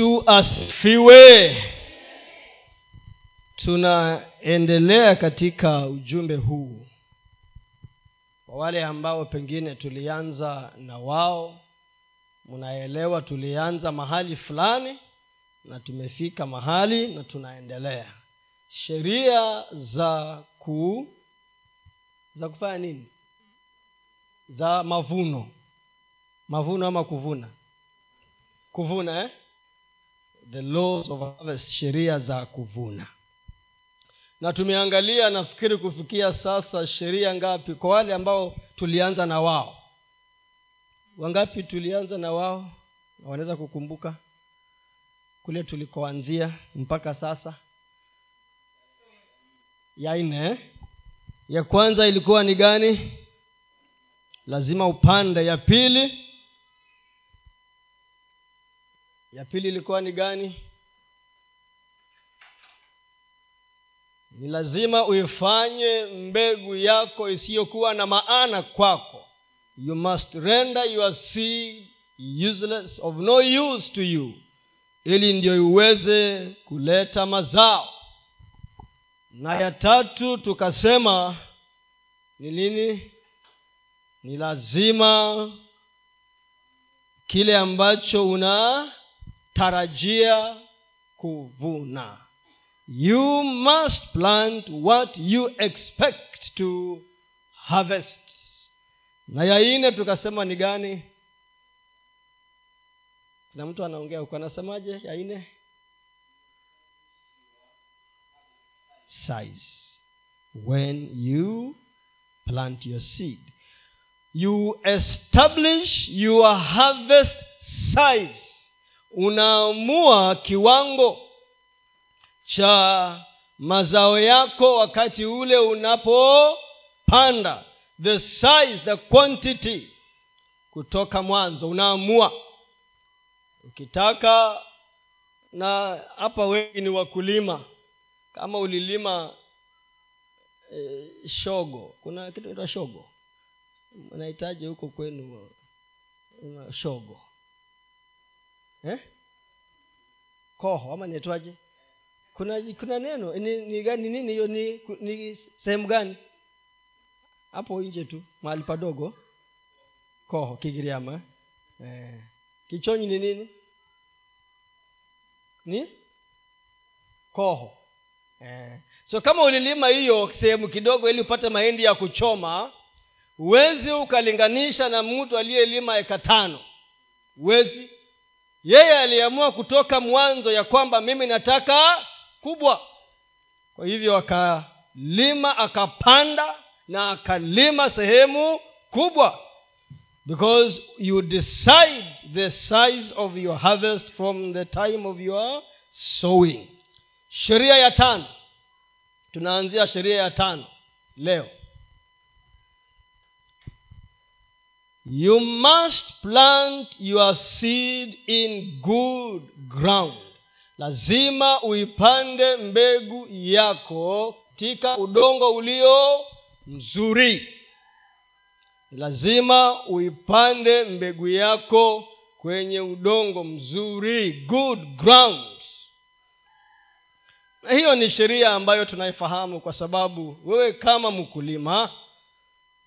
yesu asifiwe. Tunaendelea katika ujumbe huu. Kwa wale ambao pengine tulianza na wao mnaelewa tulianza mahali fulani na tumefika mahali na tunaendelea. Sheria za ku za kufanya nini? Za mavuno. Mavuno ama kuvuna? Kuvuna eh? The laws of harvest sheria za kuvuna. Na tumeangalia nafikiri kufikia sasa sheria ngapi kwa wale ambao tulianza na wao. Wangapi tulianza na wao? Wanaweza kukumbuka? Kule tulikoanzia mpaka sasa? Ya nne ya kwanza ilikuwa ni gani? Lazima upande ya pili ya pili ilikuwa ni gani? Ni lazima uifanye mbegu yako isiyokuwa na maana kwako. You must render your seed useless of no use to you ili ndio iweze kuleta mazao. Na ya tatu tukasema ni nini? Ni lazima kile ambacho unatarajia kuvuna. You must plant what you expect to harvest. Na ya ine tukasema ni gani? Kuna mtu anaongea huko anasemaje? Ya ine size. When you plant your seed you establish your harvest size unaamua kiwango cha mazao yako wakati ule unapopanda. The size the quantity kutoka mwanzo unaamua. Ukitaka na hapa wengi ni wakulima. Kama ulilima e, shogo kuna kitu naitwa shogo. Unahitaji huko kwenu shogo eh? koho ama naitwaje kuna kuna neno ni, ni gani nini hiyo ni, ni sehemu gani? Hapo nje tu mahali padogo. Koho kigiriama eh. kichonyi ni nini? Ni? Koho. Eh. so kama ulilima hiyo sehemu kidogo ili upate mahindi ya kuchoma huwezi ukalinganisha na mtu aliyelima eka tano. Huwezi yeye aliamua kutoka mwanzo ya kwamba mimi nataka kubwa. Kwa hivyo akalima akapanda na akalima sehemu kubwa. Because you decide the size of your harvest from the time of your sowing. Sheria ya tano. Tunaanzia sheria ya tano. Leo you must plant your seed in good ground. Lazima uipande mbegu yako katika udongo ulio mzuri. Lazima uipande mbegu yako kwenye udongo mzuri good ground. Na hiyo ni sheria ambayo tunaifahamu kwa sababu wewe kama mkulima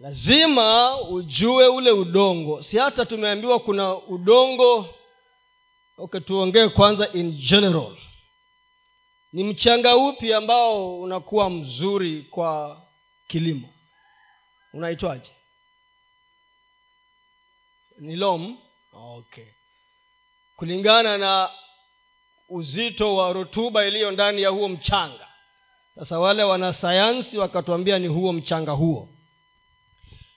lazima ujue ule udongo. Si hata tumeambiwa kuna udongo. Okay tuongee kwanza in general. Ni mchanga upi ambao unakuwa mzuri kwa kilimo? Unaitwaje? Ni lom okay. Kulingana na uzito wa rutuba iliyo ndani ya huo mchanga. Sasa wale wanasayansi wakatuambia ni huo mchanga huo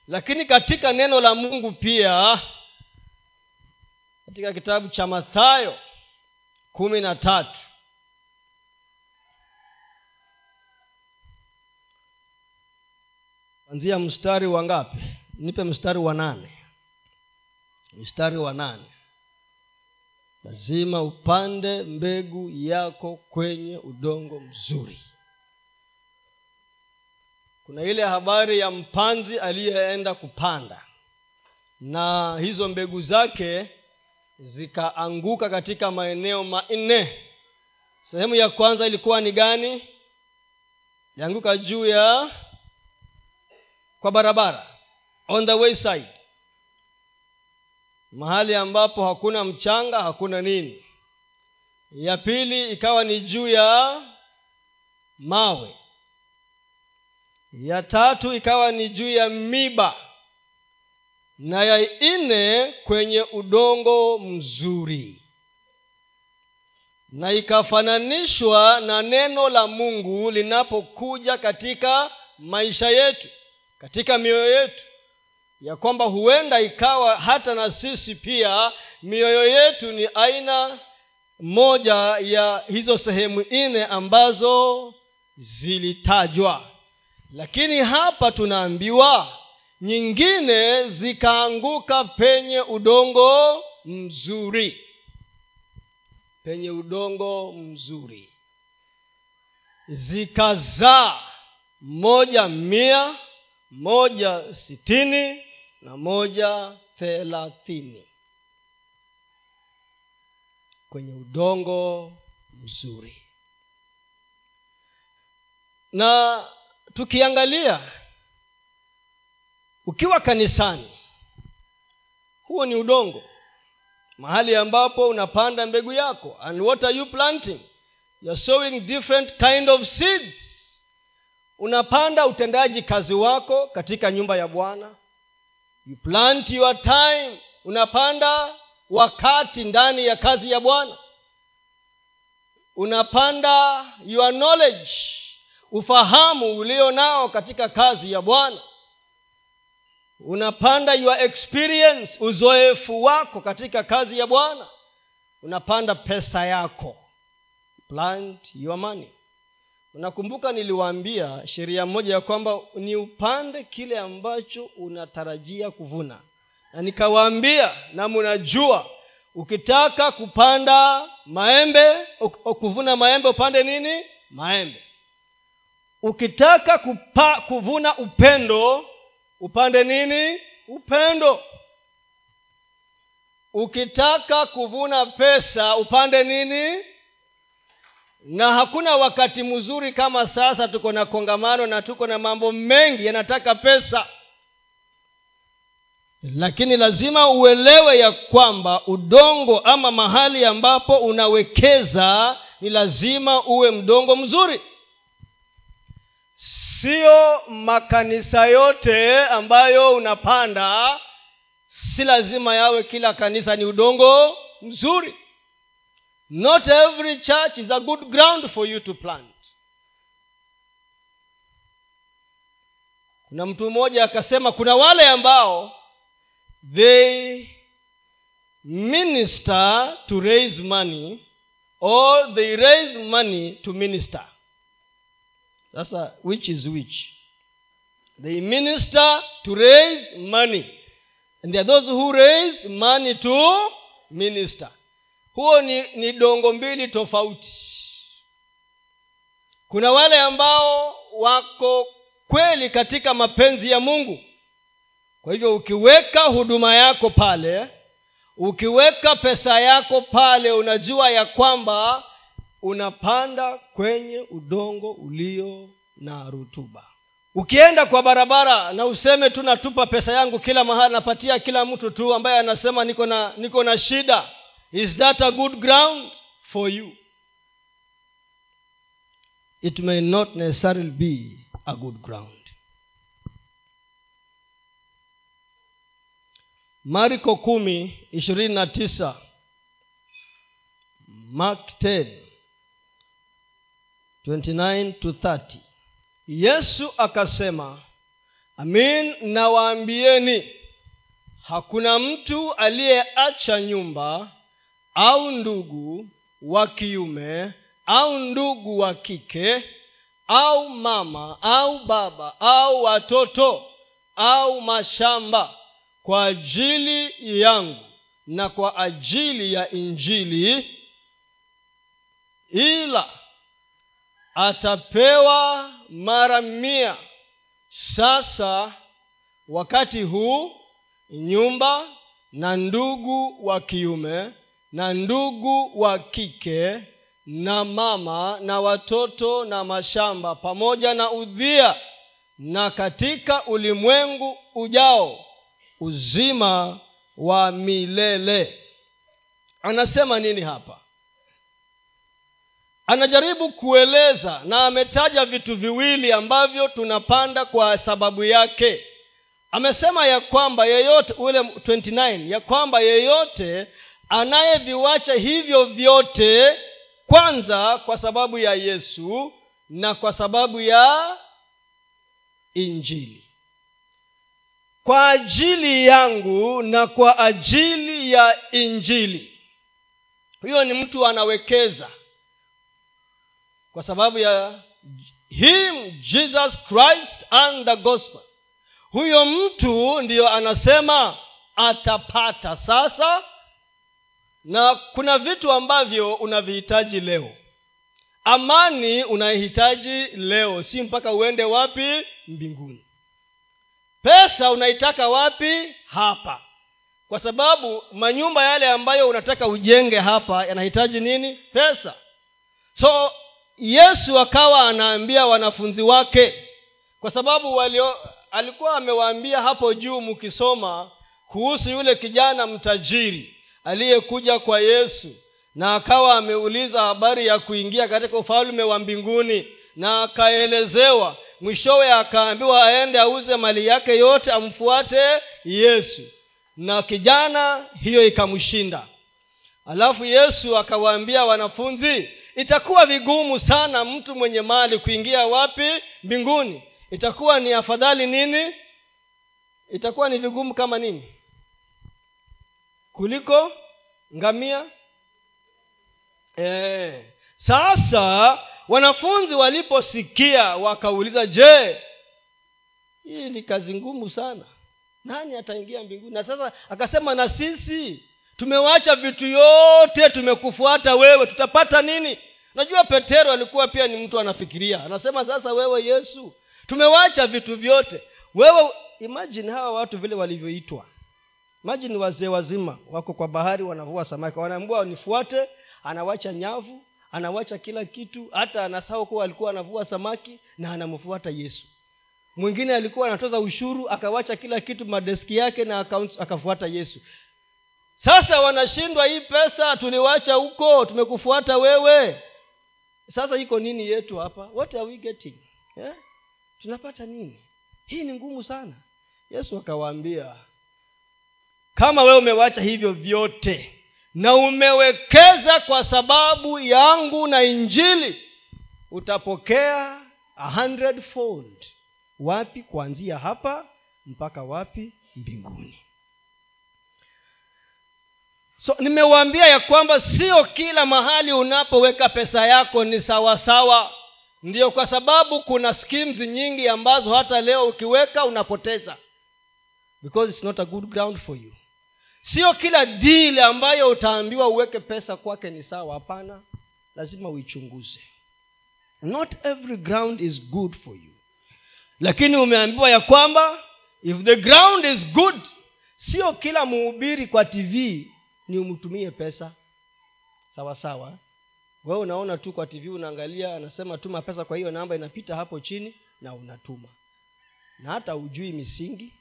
lakini katika neno la mungu pia katika kitabu cha mathayo kumi na tatu kwanzia mstari wa ngapi? Nipe mstari wa nane. Mstari wa nane. Lazima upande mbegu yako kwenye udongo mzuri kuna ile habari ya mpanzi aliyeenda kupanda. Na hizo mbegu zake zikaanguka katika maeneo manne. Sehemu ya kwanza ilikuwa ni gani? Ilianguka juu ya kwa barabara on the wayside mahali ambapo hakuna mchanga hakuna nini. Ya pili ikawa ni juu ya mawe ya tatu ikawa ni juu ya miba na ya nne kwenye udongo mzuri. Na ikafananishwa na neno la mungu linapokuja katika maisha yetu katika mioyo yetu ya kwamba huenda ikawa hata na sisi pia mioyo yetu ni aina moja ya hizo sehemu nne ambazo zilitajwa lakini hapa tunaambiwa nyingine zikaanguka penye udongo mzuri. Penye udongo mzuri. Zikazaa moja mia moja sitini na moja thelathini. Kwenye udongo mzuri. Na tukiangalia ukiwa kanisani huo ni udongo mahali ambapo unapanda mbegu yako and what are you planting? You're sowing different kind of seeds. Unapanda utendaji kazi wako katika nyumba ya bwana. You plant your time. Unapanda wakati ndani ya kazi ya bwana. Unapanda your knowledge ufahamu ulio nao katika kazi ya bwana. Unapanda your experience uzoefu wako katika kazi ya bwana. Unapanda pesa yako. Plant your money. Unakumbuka niliwaambia sheria moja ya kwamba ni upande kile ambacho unatarajia kuvuna. Na nikawaambia na mnajua ukitaka kupanda maembe kuvuna maembe upande nini? Maembe ukitaka kupa, kuvuna upendo upande nini? Upendo. Ukitaka kuvuna pesa upande nini? Na hakuna wakati mzuri kama sasa tuko na kongamano na tuko na mambo mengi yanataka pesa. Lakini lazima uelewe ya kwamba udongo ama mahali ambapo unawekeza ni lazima uwe mdongo mzuri sio makanisa yote ambayo unapanda si lazima yawe kila kanisa ni udongo mzuri. Not every church is a good ground for you to plant. Kuna mtu mmoja akasema kuna wale ambao they minister to raise money or they raise money to minister sasa which is which? They minister to raise money. And there are those who raise money to minister. Huo ni, ni dongo mbili tofauti. Kuna wale ambao wako kweli katika mapenzi ya mungu. Kwa hivyo ukiweka huduma yako pale ukiweka pesa yako pale unajua ya kwamba unapanda kwenye udongo ulio na rutuba. Ukienda kwa barabara na useme tu natupa pesa yangu kila mahali napatia kila mtu tu ambaye anasema niko na niko na shida is that a good ground for you? It may not necessarily be a good ground. Marko kumi ishirini na tisa mark 10 29 to 30 yesu akasema amin nawaambieni hakuna mtu aliyeacha nyumba au ndugu wa kiume au ndugu wa kike au mama au baba au watoto au mashamba kwa ajili yangu na kwa ajili ya injili ila atapewa mara mia. Sasa wakati huu nyumba na ndugu wa kiume na ndugu wa kike na mama na watoto na mashamba pamoja na udhia na katika ulimwengu ujao uzima wa milele. Anasema nini hapa anajaribu kueleza na ametaja vitu viwili ambavyo tunapanda kwa sababu yake. Amesema ya kwamba yeyote ule 29 ya kwamba yeyote anayeviwacha hivyo vyote kwanza kwa sababu ya yesu na kwa sababu ya injili. Kwa ajili yangu na kwa ajili ya injili. Huyo ni mtu anawekeza kwa sababu ya him jesus christ and the gospel. Huyo mtu ndiyo anasema atapata sasa na kuna vitu ambavyo unavihitaji leo. Amani unaihitaji leo si mpaka uende wapi? Mbinguni. Pesa unaitaka wapi? Hapa. Kwa sababu manyumba yale ambayo unataka ujenge hapa yanahitaji nini? Pesa. So yesu akawa anaambia wanafunzi wake kwa sababu walio alikuwa amewaambia hapo juu mkisoma kuhusu yule kijana mtajiri aliyekuja kwa yesu na akawa ameuliza habari ya kuingia katika ufalme wa mbinguni na akaelezewa. Mwishowe akaambiwa aende auze mali yake yote amfuate yesu. Na kijana hiyo ikamshinda. Alafu yesu akawaambia wanafunzi itakuwa vigumu sana mtu mwenye mali kuingia wapi? Mbinguni. Itakuwa ni afadhali nini? Itakuwa ni vigumu kama nini? Kuliko ngamia? E, sasa wanafunzi waliposikia wakauliza je hii ni kazi ngumu sana. Nani ataingia mbinguni? Na sasa akasema na sisi tumewacha vitu yote tumekufuata wewe. Tutapata nini najua petero alikuwa pia ni mtu anafikiria. Anasema sasa wewe yesu tumewacha vitu vyote. Wewe imajini hawa watu vile walivyoitwa. Imajini wazee wazima wako kwa bahari wanavua samaki. Wanaambua nifuate anawacha nyavu anawacha kila kitu hata anasahau kuwa alikuwa anavua samaki na anamfuata yesu. Mwingine alikuwa anatoza ushuru akawacha kila kitu madeski yake na akafuata yesu. Sasa wanashindwa hii pesa tuliwacha huko tumekufuata wewe sasa iko nini yetu hapa? What are we getting? Yeah? tunapata nini? Hii ni ngumu sana. Yesu akawaambia kama wewe umewacha hivyo vyote na umewekeza kwa sababu yangu na injili utapokea a hundredfold. Wapi? Kuanzia hapa mpaka wapi? Mbinguni so nimewaambia ya kwamba sio kila mahali unapoweka pesa yako ni sawasawa ndiyo kwa sababu kuna schemes nyingi ambazo hata leo ukiweka unapoteza. Because it's not a good ground for you. Sio kila dili ambayo utaambiwa uweke pesa kwake ni sawa. Hapana. Lazima uichunguze not every ground is good for you. Lakini umeambiwa ya kwamba if the ground is good sio kila muhubiri kwa tv ni umtumie pesa. Sawa sawa. Wewe unaona tu kwa tv unaangalia anasema tuma pesa kwa hiyo namba inapita hapo chini na unatuma. Na hata hujui misingi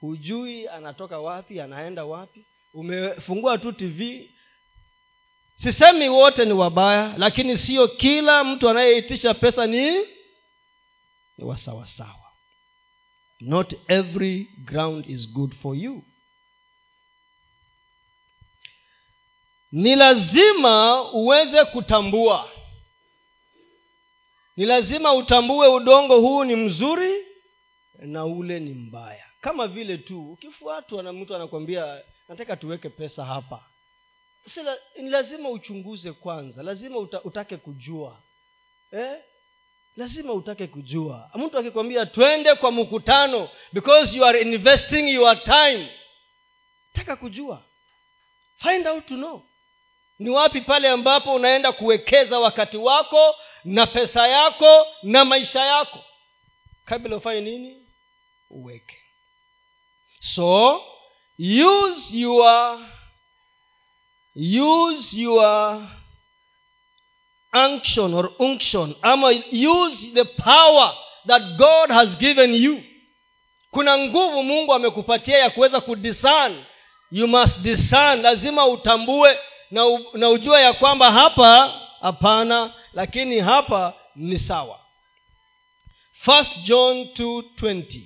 hujui anatoka wapi anaenda wapi. Umefungua tu tv sisemi wote ni wabaya lakini sio kila mtu anayeitisha pesa ni ni wasawasawa. Not every ground is good for you ni lazima uweze kutambua. Ni lazima utambue udongo huu ni mzuri na ule ni mbaya. Kama vile tu ukifuatwa na mtu anakwambia nataka tuweke pesa hapa. Sila, ni lazima uchunguze kwanza. Lazima uta, utake kujua. Eh? lazima utake kujua. Mtu akikwambia twende kwa mkutano because you are investing your time. Taka kujua. Find out to know ni wapi pale ambapo unaenda kuwekeza wakati wako na pesa yako na maisha yako? Kabla ufanye nini? Uweke. So use your use your unction or unction ama use the power that god has given you. Kuna nguvu mungu amekupatia ya kuweza kudisan you must disan lazima utambue na, na ujua ya kwamba hapa hapana lakini hapa ni sawa. First john 220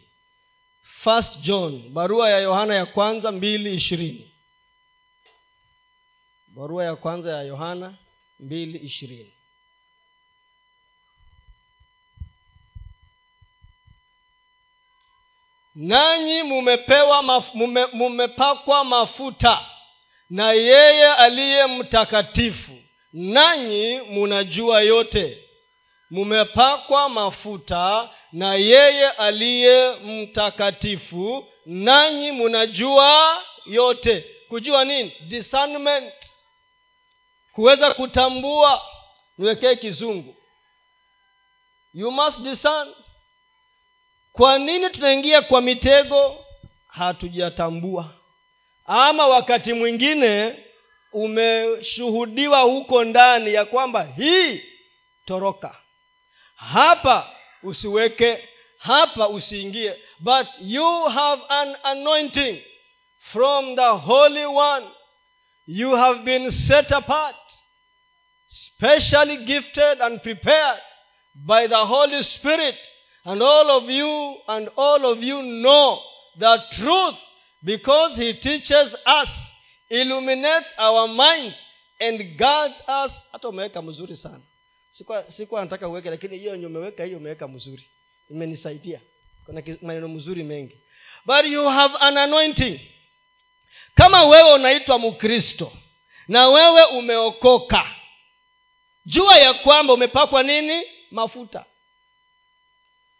first john barua ya yohana ya kwanza mbili ishirini. Barua ya kwanza ya yohana mbili ishirini. Nanyi mumepewa maf, mume, mumepakwa mafuta na yeye aliye mtakatifu nanyi munajua yote. Mumepakwa mafuta na yeye aliye mtakatifu nanyi munajua yote. Kujua nini? Discernment. Kuweza kutambua. Niwekee kizungu. You must discern. Kwa nini tunaingia kwa mitego? Hatujatambua ama wakati mwingine umeshuhudiwa huko ndani ya kwamba hii toroka. Hapa usiweke hapa usiingie. But you have an anointing from the holy one. You have been set apart specially gifted and prepared by the holy spirit. And all of you and all of you know the truth because he teaches us illuminates our minds and guards us. Hata umeweka mzuri sana. Sikuwa sikuwa nataka uweke lakini hiyo enye umeweka hiyo umeweka mzuri. Imenisaidia. Kuna maneno mzuri mengi. But you have an anointing. Kama wewe unaitwa mkristo na wewe umeokoka jua ya kwamba umepakwa nini? Mafuta.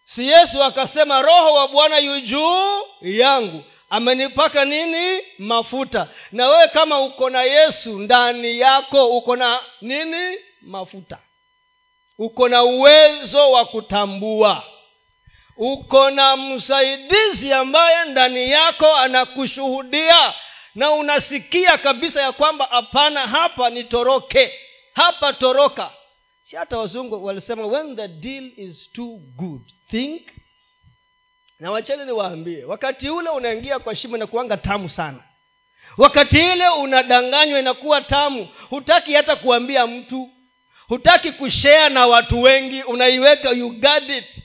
Si yesu akasema roho wa bwana yu juu yangu amenipaka nini? Mafuta. Na wewe kama uko na yesu ndani yako uko na nini? Mafuta. Uko na uwezo wa kutambua. Uko na msaidizi ambaye ndani yako anakushuhudia na unasikia kabisa ya kwamba hapana hapa nitoroke. Hapa toroka. Si hata wazungu walisema when the deal is too good think na wacheni niwaambie wakati ule unaingia kwa shimo inakuanga tamu sana. Wakati ile unadanganywa inakuwa tamu hutaki hata kuambia mtu. Hutaki kushea na watu wengi unaiweka you guard it.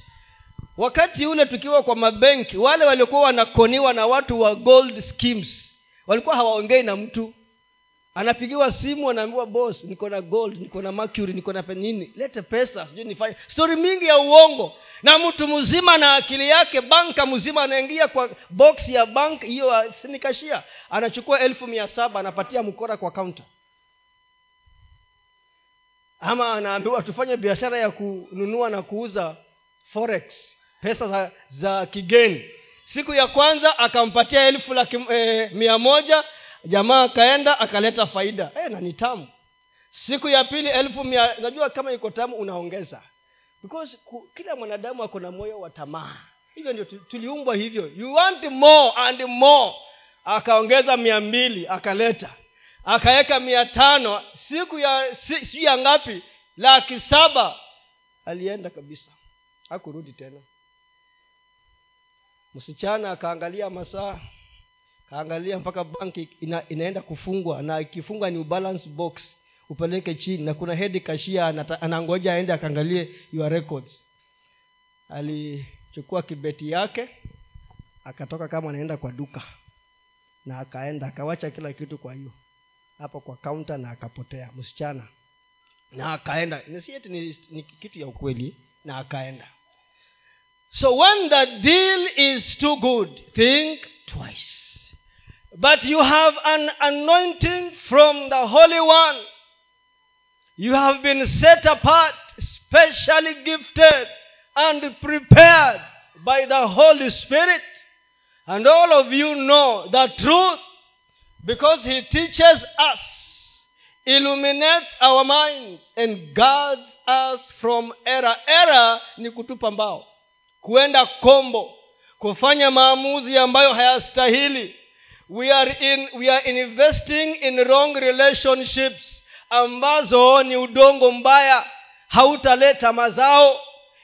Wakati ule tukiwa kwa mabenki wale waliokuwa wanakoniwa na watu wa gold schemes walikuwa hawaongei na mtu. Anapigiwa simu anaambiwa bos niko na gold niko na mercury niko na nini? Lete pesa sijui nifanye. Stori mingi ya uongo na mtu mzima na akili yake banka mzima anaingia kwa box ya bank hiyo sinikashia anachukua elfu mia saba anapatia mkora kwa kaunta ama anaambiwa tufanye biashara ya kununua na kuuza forex pesa za, za kigeni. Siku ya kwanza akampatia elfu laki e, mia moja jamaa akaenda akaleta faida. E, na ni tamu. Siku ya pili elfu mia najua kama iko tamu unaongeza because ku, kila mwanadamu ako na moyo wa tamaa. Hivyo ndio tuliumbwa hivyo. You want more and more. Akaongeza mia mbili akaleta. Akaweka mia tano. Siku ya si, si ya ngapi? Laki saba. Alienda kabisa. Hakurudi tena. Msichana akaangalia masaa. Kaangalia mpaka banki ina, inaenda kufungwa. Na ikifungwa ni balance box upeleke chini. Na kuna hedi kashia anangoja aende akaangalie your records. Alichukua kibeti yake akatoka kama anaenda kwa duka. Na akaenda akawacha kila kitu kwa hiyo. Hapo kwa kaunta na akapotea msichana. Na akaenda. Nisieti ni, ni kitu ya ukweli na akaenda. So when the deal is too good think twice. But you have an anointing from the holy one you have been set apart specially gifted and prepared by the holy spirit. And all of you know the truth because he teaches us illuminates our minds and guards us from error. Error ni kutupa mbao kuenda kombo kufanya maamuzi ambayo hayastahili. We are, in, we are investing in wrong relationships ambazo ni udongo mbaya hautaleta mazao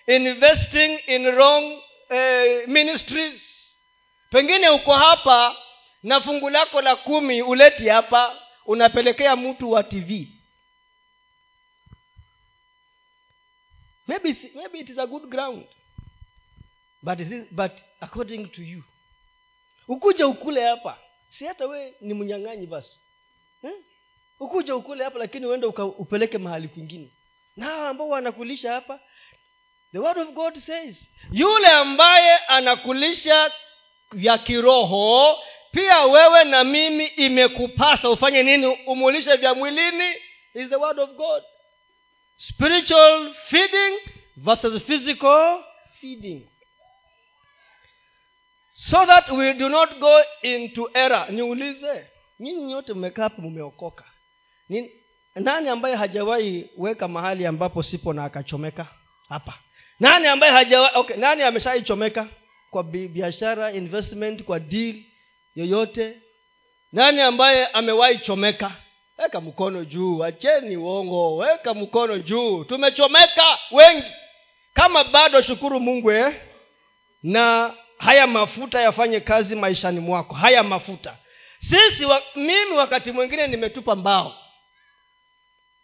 investing in wrong eh, ministries. Pengine uko hapa na fungu lako la kumi uleti hapa unapelekea mtu wa tv maybe, maybe it is a good ground but, is but according to you ukuja ukule hapa. Si hata we ni mnyang'anyi basi. Eh? Ukuja ukule hapa lakini uende upeleke mahali kwingine. Na hawa ambao wanakulisha hapa the word of god says yule ambaye anakulisha vya kiroho pia wewe na mimi imekupasa ufanye nini? Umulishe vya mwilini is the word of god. Spiritual feeding versus physical feeding. So that we do not go into error. Niulize nyinyi nyote mmekaa hapo mmeokoka Ni- nani ambaye hajawahi weka mahali ambapo sipo na akachomeka? Hapa. Nani ambaye hajawahi okay, nani ameshaichomeka kwa bi- biashara investment kwa deal yoyote. Nani ambaye amewahi chomeka? Weka mkono juu acheni uongo weka mkono juu. Tumechomeka wengi. Kama bado shukuru mungu eh? na haya mafuta yafanye kazi maishani mwako. Haya mafuta. Sisi wa, mimi wakati mwingine nimetupa mbao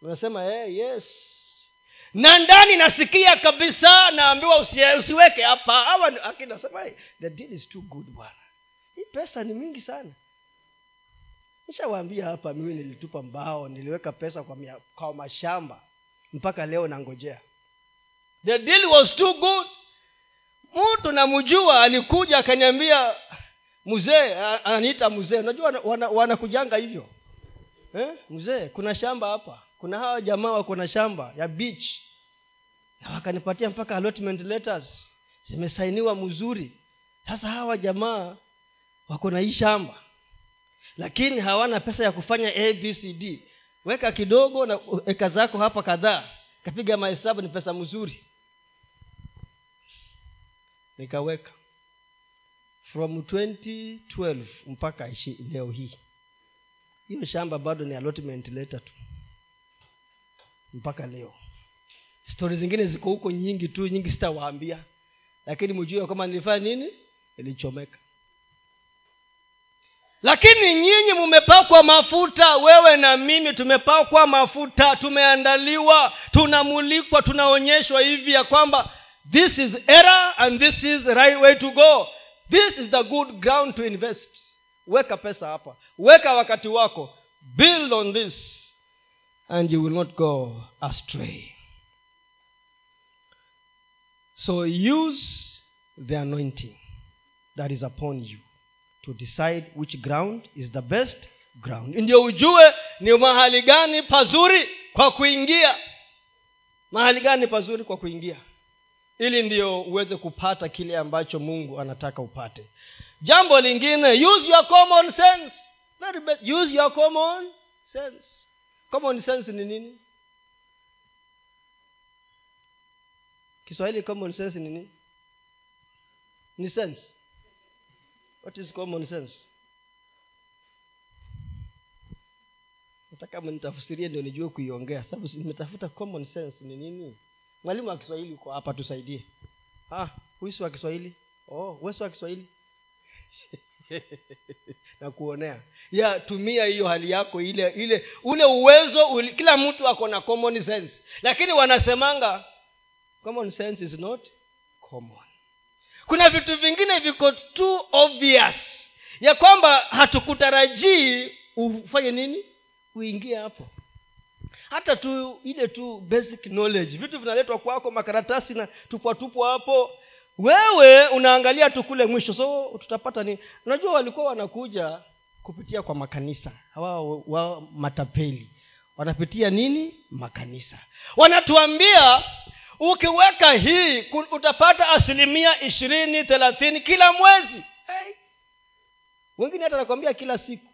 unasema hey, yes. Na ndani nasikia kabisa naambiwa usiweke hapa. Awa akinasema hey, the deal is too good bwana. Hii pesa ni mingi sana. Nishawaambia hapa mimi nilitupa mbao niliweka pesa kwa, mia, kwa mashamba mpaka leo nangojea. The deal was too good. Mtu namjua alikuja akaniambia mzee ananiita mzee. Unajua wana- wana- wanakujanga hivyo. Eh? mzee kuna shamba hapa kuna hawa jamaa wako na shamba ya beach. Na wakanipatia mpaka allotment letters. Zimesainiwa mzuri. Sasa hawa jamaa wako na hii shamba. Lakini hawana pesa ya kufanya abcd weka kidogo na eka zako hapa kadhaa. Kapiga mahesabu ni pesa mzuri. Nikaweka. From 2012 mpaka leo hii. Hiyo shamba bado ni allotment letter tu mpaka leo. Stori zingine ziko huko nyingi tu nyingi sitawaambia. Lakini mjue kwamba nilifanya nini? Ilichomeka lakini nyinyi mumepakwa mafuta wewe na mimi tumepakwa mafuta tumeandaliwa tunamulikwa tunaonyeshwa hivi ya kwamba this is error and this is right way to go. This is the good ground to invest. Weka pesa hapa. Weka wakati wako. Build on this and you will not go astray. So use the anointing that is upon you to decide which ground is the best ground. Ndio ujue ni mahali gani pazuri kwa kuingia. Mahali gani pazuri kwa kuingia. Ili ndio uweze kupata kile ambacho mungu anataka upate. Jambo lingine use your common sense. Very best. use your common sense common sense ni nini? Kiswahili common sense ni nini? Ni sense. What is common sense? Nataka mnitafsirie ndio nijue kuiongea sababu nimetafuta common sense ni nini? Mwalimu wa kiswahili uko hapa tusaidie. Ah, huisi wa kiswahili? Oh, wesi wa kiswahili na kuonea. Ya tumia hiyo hali yako ile ile ule uwezo uli, kila mtu ako na common sense. Lakini wanasemanga common sense is not common. Kuna vitu vingine viko too obvious. Ya kwamba hatukutarajii ufanye nini? Uingie hapo. Hata tu ile tu basic knowledge. Vitu vinaletwa kwako makaratasi na tupwatupwa hapo wewe unaangalia tu kule mwisho so tutapata ni unajua walikuwa wanakuja kupitia kwa makanisa. Hawa wa matapeli. Wanapitia nini? Makanisa. Wanatuambia ukiweka hii utapata asilimia ishirini thelathini kila mwezi. Hey. wengine hata anakwambia kila siku.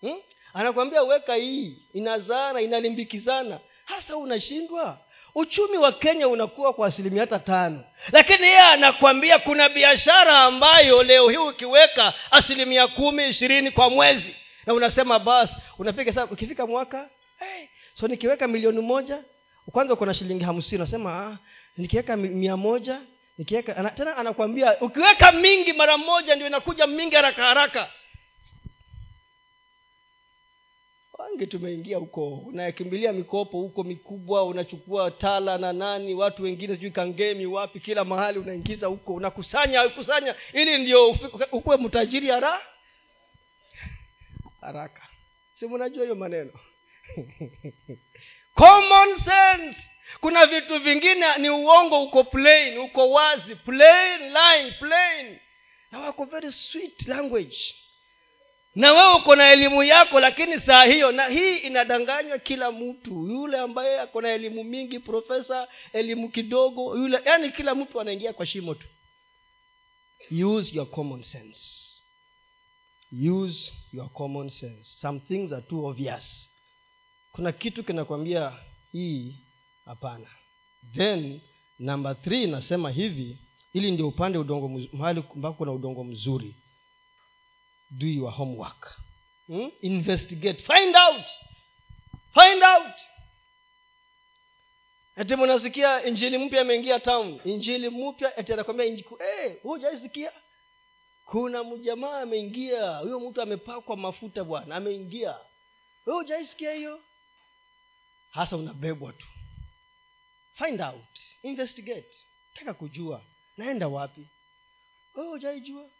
Hmm? anakwambia weka hii inazana inalimbikizana. Hasa unashindwa uchumi wa kenya unakuwa kwa asilimia hata tano. Lakini yeye anakwambia kuna biashara ambayo leo hii ukiweka asilimia kumi ishirini kwa mwezi. Na unasema basi unapiga sa ukifika mwaka hey, so nikiweka milioni moja kwanza uko na shilingi hamsini. Unasema ah, nikiweka mia moja nikiweka tena anakwambia ukiweka mingi mara moja ndio inakuja mingi haraka haraka wangi tumeingia huko. Unakimbilia mikopo huko mikubwa unachukua tala na nani watu wengine sijui kangemi wapi kila mahali unaingiza huko unakusanya kusanya ili ndio ukuwe mtajiri hara haraka. Si mnajua hiyo maneno? Common sense. Kuna vitu vingine ni uongo uko plain uko wazi plain line plain. Na wako very sweet language na wewe uko na elimu yako lakini saa hiyo na hii inadanganywa kila mtu. Yule ambaye ako na elimu mingi profesa elimu kidogo yule yaani kila mtu anaingia kwa shimo tu. Use your common sense. Use your common sense. Some things are too obvious. Kuna kitu kinakwambia hii hapana. Then number three inasema hivi ili ndio upande udongo mahali ambako kuna udongo mzuri do your homework. Hmm? investigate. Find out. Find out. Ati mnasikia injili mpya ameingia town. Injili mpya ati anakwambia hey, hujaisikia? Kuna mjamaa ameingia. Huyo mtu amepakwa mafuta bwana ameingia. We hujaisikia hiyo? Hasa unabebwa tu. Find out. Investigate. Taka kujua. Naenda wapi? We hujaijua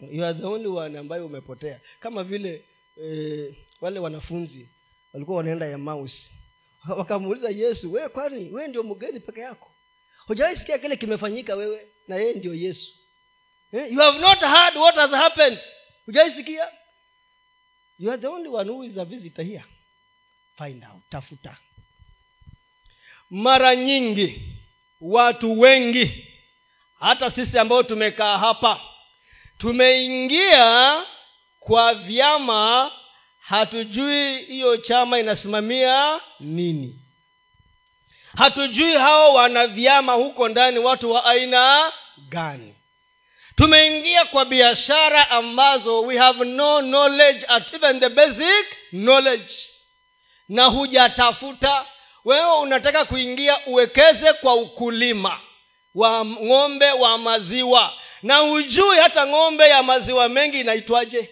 you are the only one ambayo umepotea. Kama vile eh, wale wanafunzi walikuwa wanaenda ya maus wakamuuliza yesu wewe kwani wewe ndio mgeni peke yako? Hujawaisikia kile kimefanyika wewe na yeye ndio yesu? Eh? you have not heard what has happened. Hujaisikia you are the only one who is a visitor here. Find out tafuta. Mara nyingi watu wengi hata sisi ambao tumekaa hapa tumeingia kwa vyama hatujui hiyo chama inasimamia nini. Hatujui hao wana vyama huko ndani watu wa aina gani. Tumeingia kwa biashara ambazo we have no knowledge at even the basic knowledge. Na hujatafuta. Wewe unataka kuingia uwekeze kwa ukulima wa ng'ombe wa maziwa na ujui hata ng'ombe ya maziwa mengi inaitwaje?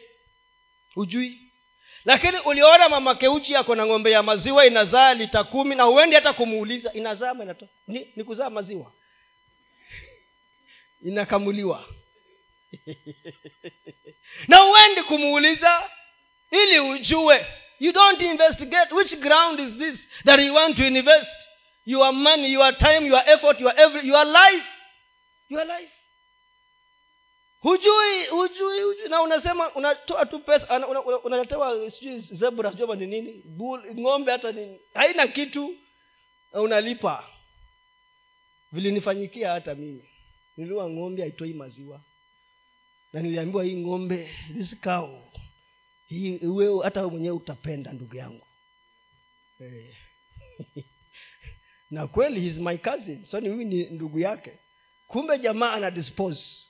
Hujui lakini uliona mama keuchi ako na ng'ombe ya maziwa inazaa lita kumi na huendi hata kumuuliza inazaa inatoa? Ni, ni kuzaa maziwa? Inakamuliwa. Na huendi kumuuliza ili ujue you don't investigate which ground is this that you want to invest? Your money your time your effort your every your life. Your life hujui hujui hujui. Na unasema unatoa tu pesa unaletewa una, una sijui zebra sijui ni nini ng'ombe hata nini. Haina kitu unalipa. Vilinifanyikia hata mimi. Niliwa ng'ombe haitoi maziwa. Na niliambiwa hii ng'ombe this hii wewe hata mwenyewe utapenda ndugu yangu. Hey. na kweli he's my cousin. So ni mimi ni ndugu yake. Kumbe jamaa ana dispose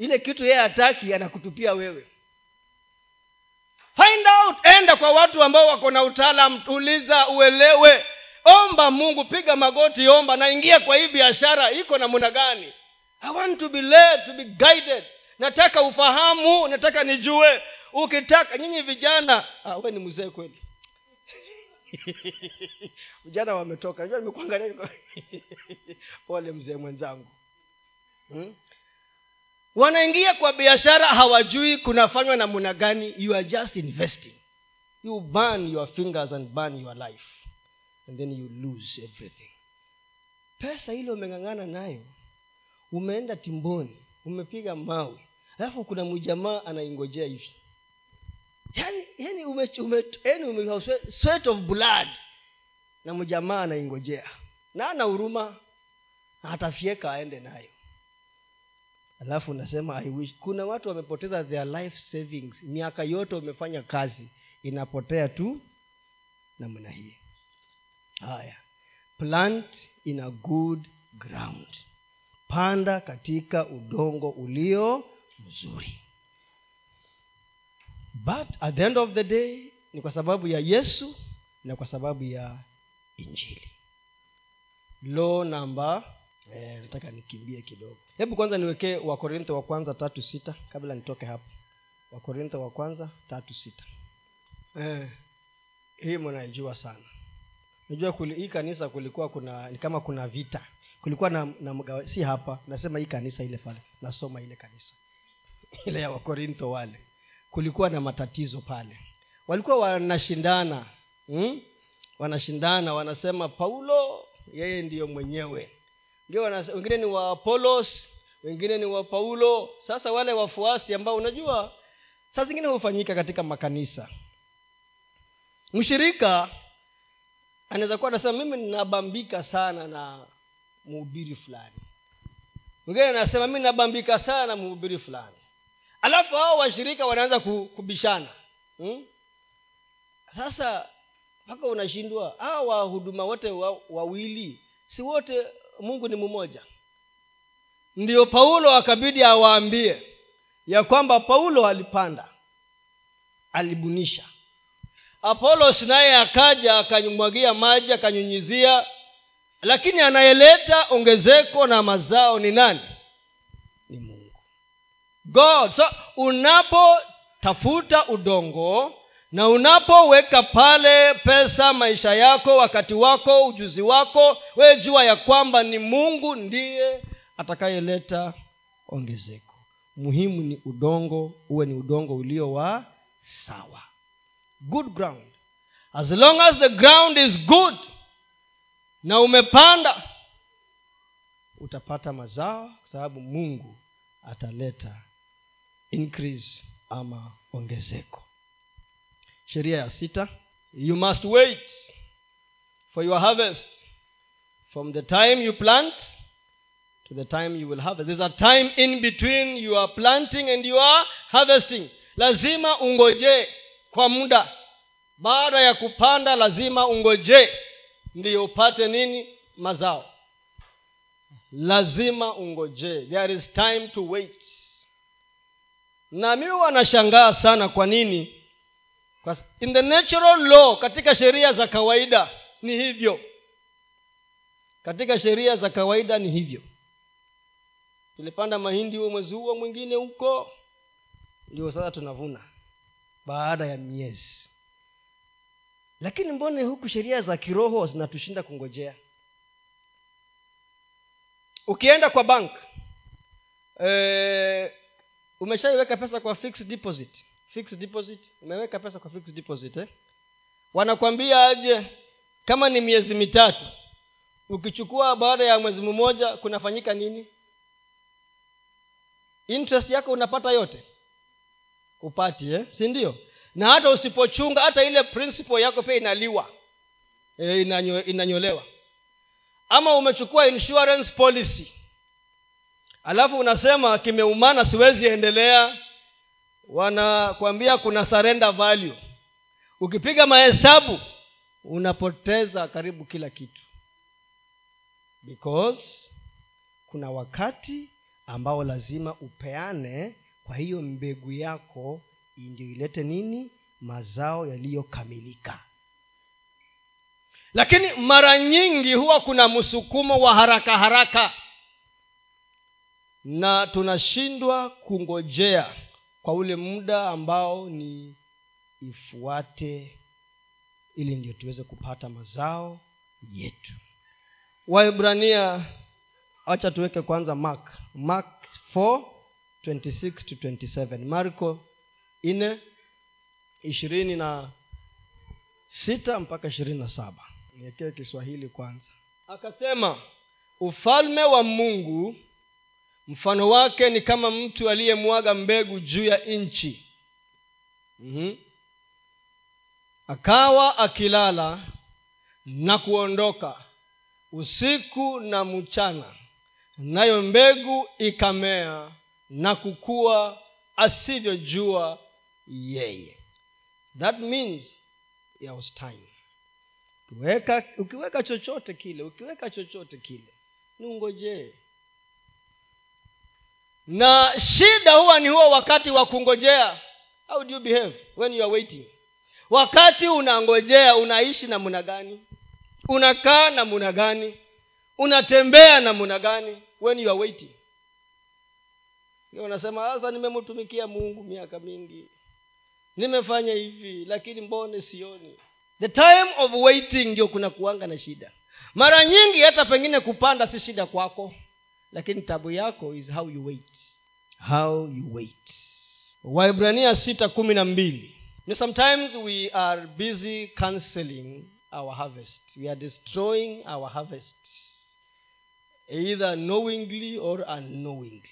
ile kitu yeye hataki anakutupia wewe. Find out enda kwa watu ambao wako na utaalam uliza uelewe. Omba mungu piga magoti omba naingia kwa hii biashara iko namna gani? I want to be led to be guided. Nataka ufahamu nataka nijue. Ukitaka nyinyi vijana ah, we ni mzee kweli. Vijana wametoka. Nimekuangalia pole mzee mwenzangu. Hmm? Wanaingia kwa biashara hawajui kunafanywa namna gani. You are just investing. You burn your fingers and burn your life. And then you lose everything. Pesa ile umeng'ang'ana nayo umeenda timboni umepiga mawe alafu kuna mjamaa anaingojea hivi. Yani yani ume, ume, yani ume, sweat of blood. Na mjamaa anaingojea. Na ana huruma. Atafyeka aende nayo alafu unasema i wish. Kuna watu wamepoteza their life savings. Miaka yote wamefanya kazi. Inapotea tu namna hii. Haya. Plant in a good ground. Panda katika udongo ulio mzuri. But at the end of the day ni kwa sababu ya yesu na kwa sababu ya injili. Lo namba eh, nataka nikimbie kidogo. Hebu kwanza niwekee wakorintho wa kwanza tatu sita kabla nitoke hapo. Wakorintho wa kwanza tatu sita. Eh, hii mnaijua sana. Najua kuli, hii kanisa kulikuwa kuna ni kama kuna vita. Kulikuwa na, na mga, si hapa nasema hii kanisa ile pale nasoma ile kanisa. Ile ya wakorintho wale. Kulikuwa na matatizo pale. Walikuwa wanashindana hmm? wanashindana wanasema paulo yeye ndiyo mwenyewe ndio wengine ni wa apolos wengine ni wa paulo. Sasa wale wafuasi ambao unajua saa zingine hufanyika katika makanisa. Mshirika anaweza kuwa anasema mimi ninabambika sana na mhubiri fulani. Mwingine anasema mimi nabambika sana na mhubiri fulani. Alafu hao washirika wanaanza kubishana. Hmm? sasa mpaka unashindwa. Hawa wahuduma wote wawili si wote mungu ni mmoja. Ndiyo paulo akabidi awaambie ya kwamba paulo alipanda alibunisha. Apolos naye akaja akanyumwagia maji akanyunyizia. Lakini anayeleta ongezeko na mazao ni nani? Ni mungu. God. So unapotafuta udongo na unapoweka pale pesa maisha yako wakati wako ujuzi wako wewe jua ya kwamba ni mungu ndiye atakayeleta ongezeko. Muhimu ni udongo uwe ni udongo ulio wa sawa. Good ground. As long as the ground is good na umepanda utapata mazao kwa sababu mungu ataleta increase ama ongezeko sheria ya sita. You must wait for your harvest from the time you plant to the time you will harvest. There's a time in between you are planting and you are harvesting. Lazima ungojee kwa muda. Baada ya kupanda lazima ungojee ndiyo upate nini? Mazao. Lazima ungoje. There is time to wait. Na mimi wanashangaa sana kwa nini in the natural law katika sheria za kawaida ni hivyo. Katika sheria za kawaida ni hivyo. Tulipanda mahindi huo mwezi huo mwingine huko ndio sasa tunavuna baada ya miezi. Lakini mbone huku sheria za kiroho zinatushinda kungojea? Ukienda kwa bank e, umeshaiweka pesa kwa fixed deposit fixed deposit. Umeweka pesa kwa fixed deposit eh? wanakwambia aje kama ni miezi mitatu ukichukua baada ya mwezi mmoja kunafanyika nini? Interest yako unapata yote? Upati eh? si ndio? Na hata usipochunga hata ile principle yako pia inaliwa. E, inanyo, inanyolewa. Ama umechukua insurance policy. Alafu unasema kimeumana siwezi endelea wanakwambia kuna surrender value. Ukipiga mahesabu unapoteza karibu kila kitu. Because kuna wakati ambao lazima upeane kwa hiyo mbegu yako ndio ilete nini? Mazao yaliyokamilika. Lakini mara nyingi huwa kuna msukumo wa haraka haraka. Na tunashindwa kungojea kwa ule muda ambao ni ifuate ili ndio tuweze kupata mazao yetu. Waibrania wacha tuweke kwanza mark. Mark 4 26 to 27 marko 4 ishirini na sita mpaka ishirini na saba. Niekee kiswahili kwanza. Akasema ufalme wa mungu mfano wake ni kama mtu aliyemwaga mbegu juu ya nchi mm-hmm. akawa akilala na kuondoka usiku na mchana. Nayo mbegu ikamea na kukua asivyojua yeye. That means ukiweka ukiweka chochote kile ukiweka chochote kile ni ungojee na shida huwa ni huo wakati wa kungojea. How do you behave when you are waiting? Wakati unangojea unaishi namna gani? Unakaa namna gani? Unatembea namna gani when you are waiting? Unasema sasa nimemtumikia mungu miaka mingi. Nimefanya hivi lakini mbone sioni. The time of waiting ndio kuna kuanga na shida. Mara nyingi hata pengine kupanda si shida kwako lakini tabu yako is how you wait. How you wait. Waibrania sita kumi na mbili. Sometimes we are busy cancelling our harvest. We are destroying our harvest. Either knowingly or unknowingly.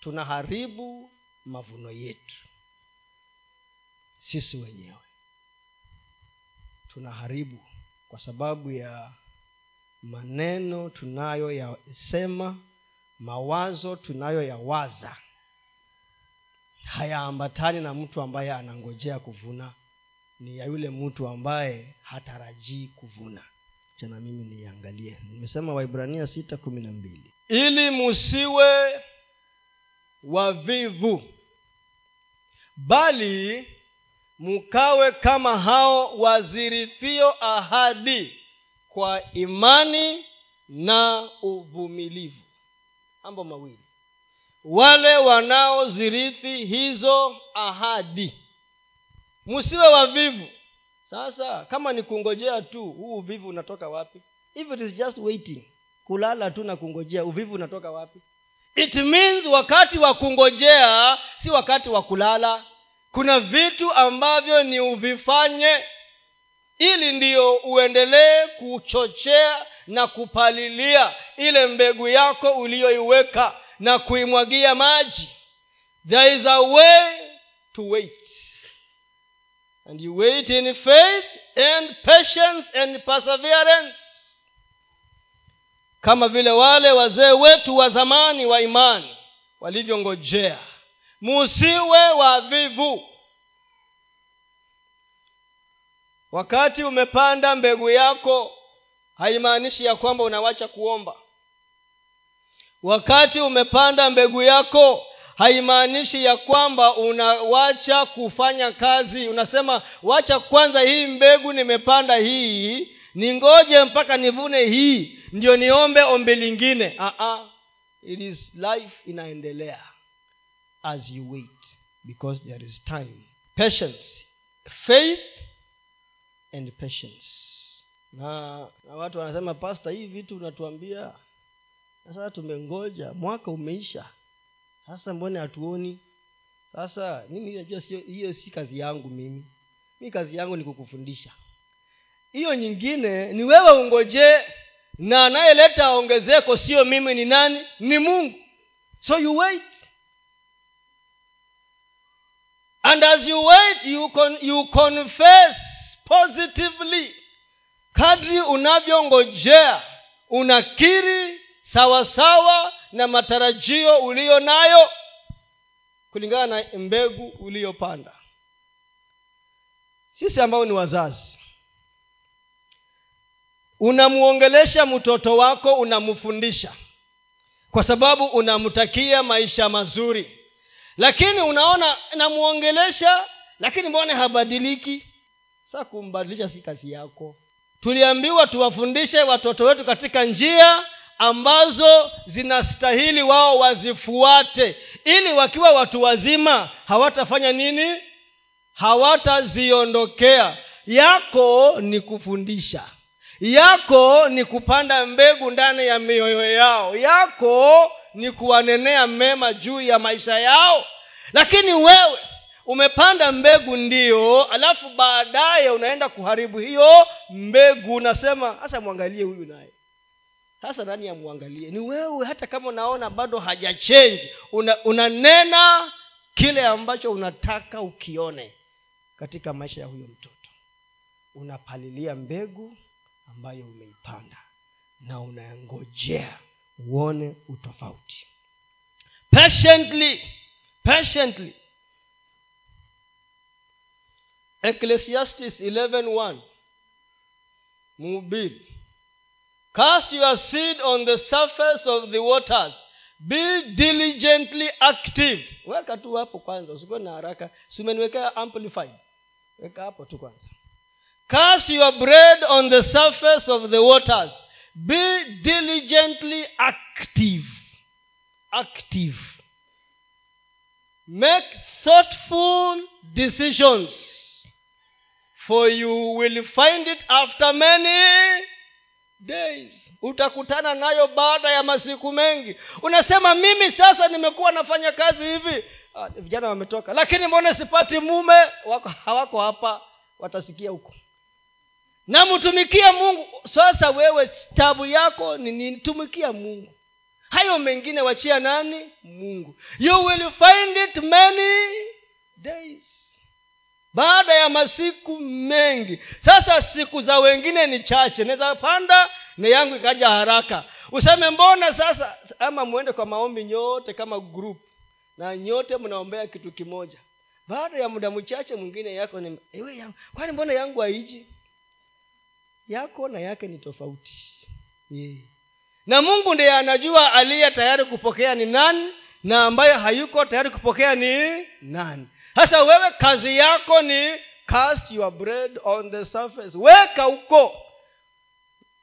Tunaharibu mavuno yetu. Sisi wenyewe. Tunaharibu kwa sababu ya maneno tunayoyasema mawazo tunayoyawaza hayaambatani na mtu ambaye anangojea kuvuna ni ya yule mtu ambaye hatarajii kuvuna. Chana mimi niangalie nimesema waibrania sita kumi na mbili. Ili musiwe wavivu bali mkawe kama hao wazirithio ahadi kwa imani na uvumilivu mambo mawili. Wale wanaozirithi hizo ahadi. Msiwe wavivu. Sasa kama ni kungojea tu huu uvivu unatoka wapi? If it is just waiting kulala tu na kungojea uvivu unatoka wapi? It means wakati wa kungojea si wakati wa kulala. Kuna vitu ambavyo ni uvifanye ili ndiyo uendelee kuchochea na kupalilia ile mbegu yako uliyoiweka na kuimwagia maji. There is a way to wait. And you wait in faith and patience and perseverance. Kama vile wale wazee wetu wa zamani wa imani walivyongojea musiwe wavivu. Wakati umepanda mbegu yako haimaanishi ya kwamba unawacha kuomba. Wakati umepanda mbegu yako haimaanishi ya kwamba unawacha kufanya kazi. Unasema wacha kwanza hii mbegu nimepanda hii ningoje mpaka nivune hii ndio niombe ombi lingine. Uh-uh. it is life inaendelea as you wait because there is time. Patience. Faith and patience na, na watu wanasema pasta hii vitu unatuambia sasa tumengoja mwaka umeisha. Sasa mbone hatuoni? Sasa mimi najua hiyo si kazi yangu mimi. Mi kazi yangu ni kukufundisha. Hiyo nyingine ni wewe ungojee na anayeleta ongezeko sio mimi ni nani? Ni mungu. So you wait. And as you wait you, con, you confess positively kadri unavyongojea unakiri sawasawa na matarajio uliyo nayo kulingana na mbegu uliyopanda. Sisi ambao ni wazazi unamwongelesha mtoto wako unamfundisha kwa sababu unamtakia maisha mazuri. Lakini unaona namwongelesha lakini mbona habadiliki? Sa kumbadilisha si kazi yako tuliambiwa tuwafundishe watoto wetu katika njia ambazo zinastahili wao wazifuate. Ili wakiwa watu wazima hawatafanya nini? Hawataziondokea. Yako ni kufundisha. Yako ni kupanda mbegu ndani ya mioyo yao. Yako ni kuwanenea mema juu ya maisha yao. Lakini wewe umepanda mbegu ndio alafu baadaye unaenda kuharibu hiyo mbegu unasema hasa mwangalie huyu naye. Sasa nani amwangalie? Ni wewe hata kama unaona bado hajachenji una, unanena kile ambacho unataka ukione katika maisha ya huyo mtoto. Unapalilia mbegu ambayo umeipanda na unangojea uone utofauti. Patiently patiently ecclesiastes 11 1 mhubiri cast your seed on the surface of the waters. Be diligently active. Weka tu hapo kwanza usikuwe na haraka. Simeniwekea amplified. Weka hapo tu kwanza. Cast your bread on the surface of the waters. Be diligently active. Active. Make thoughtful decisions for you will find it after many days. Utakutana nayo baada ya masiku mengi. Unasema mimi sasa nimekuwa nafanya kazi hivi. Ah, vijana wametoka. Lakini mbona sipati mume? Wako hawako hapa. Watasikia huko. Namtumikia mungu. Sasa wewe tabu yako ni nitumikia mungu. Hayo mengine wachia nani? Mungu. You will find it many days baada ya masiku mengi sasa siku za wengine ni chache. Naweza panda na yangu ikaja haraka. Useme mbona sasa ama mwende kwa maombi nyote kama group na nyote mnaombea kitu kimoja. Baada ya muda mchache mwingine yako ni ewe yangu kwani mbona yangu haiji? Yako na yake ni tofauti. Yeah. na mungu ndiye anajua aliye tayari kupokea ni nani na ambaye hayuko tayari kupokea ni nani sasa wewe kazi yako ni cast your bread on the surface. Weka huko.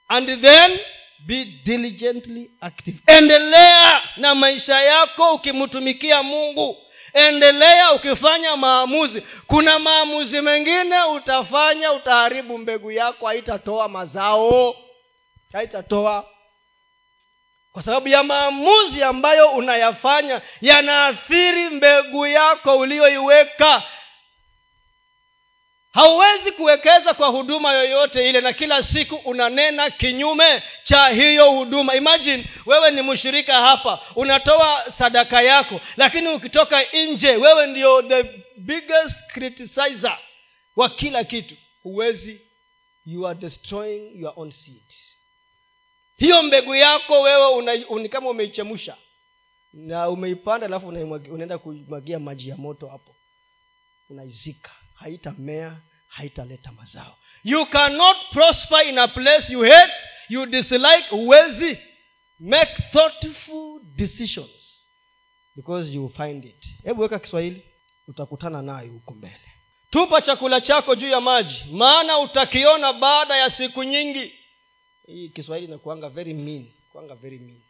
And then be diligently active. Endelea na maisha yako ukimtumikia mungu. Endelea ukifanya maamuzi. Kuna maamuzi mengine utafanya utaharibu mbegu yako haitatoa mazao. Haitatoa kwa sababu ya maamuzi ambayo unayafanya yanaathiri mbegu yako uliyoiweka. Hauwezi kuwekeza kwa huduma yoyote ile na kila siku unanena kinyume cha hiyo huduma. Imagine wewe ni mshirika hapa unatoa sadaka yako lakini ukitoka nje wewe ndio the biggest criticizer wa kila kitu. Huwezi you are destroying your own seed hiyo mbegu yako wewe una, un, kama umeichemsha na umeipanda alafu unaenda kumwagia maji ya moto hapo. Unaizika. Haitamea haitaleta mazao. You cannot prosper in a place you hate you dislike huwezi make thoughtful decisions because you find it. Hebu weka kiswahili utakutana nayo huko mbele. Tupa chakula chako juu ya maji maana utakiona baada ya siku nyingi hii kiswahili inakuanga very mean kuanga very mean.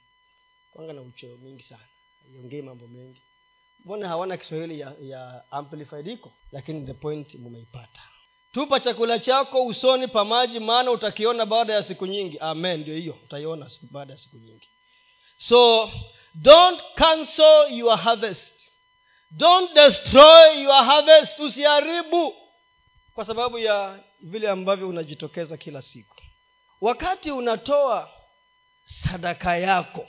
Kuanga na ucheo mingi sana. Iongei mambo mengi. Mbona hawana kiswahili ya, ya amplified iko? Lakini the point mumeipata. Tupa chakula chako usoni pa maji maana utakiona baada ya siku nyingi. Amen ndio hiyo. Utaiona baada ya siku nyingi. So don't cancel your harvest. Don't destroy your harvest. Usiharibu. Kwa sababu ya vile ambavyo unajitokeza kila siku wakati unatoa sadaka yako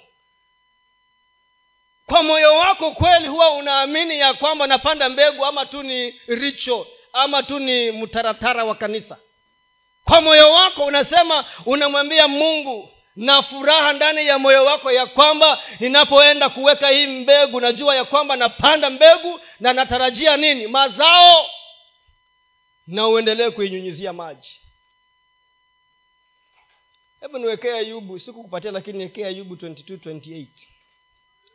kwa moyo wako kweli huwa unaamini ya kwamba napanda mbegu ama tu ni richo ama tu ni mtaratara wa kanisa? Kwa moyo wako unasema unamwambia mungu na furaha ndani ya moyo wako ya kwamba ninapoenda kuweka hii mbegu najua ya kwamba napanda mbegu na natarajia nini? Mazao. Na uendelee kuinyunyizia maji hebu niwekee ayubu sikukupatia lakini niwekee ayubu 22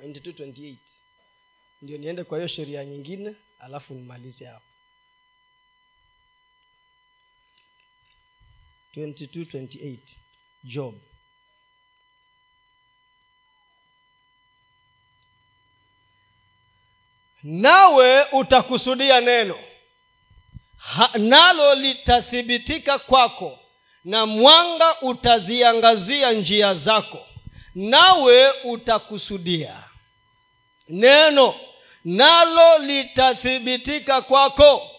22 ndio niende kwa hiyo sheria nyingine alafu nimalize hapo. 22 job. Nawe utakusudia neno. Ha, nalo litathibitika kwako na mwanga utaziangazia njia zako nawe utakusudia. Neno nalo litathibitika kwako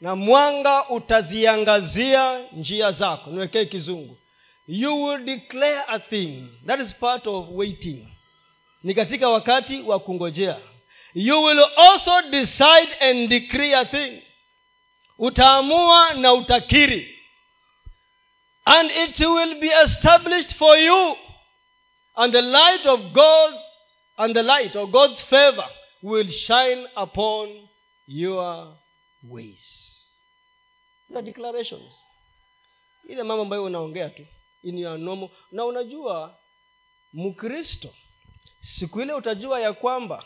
na mwanga utaziangazia njia zako. Niwekee kizungu. You will declare a thing. That is part of waiting. Ni katika wakati wa kungojea. You will also decide and decree a thing. Utaamua na utakiri and it will be established for you. And the light of god's and the light of god's favor will shine upon your ways. The declarations. Ile mambo ambayo unaongea tu in your na unajua mkristo siku ile utajua ya kwamba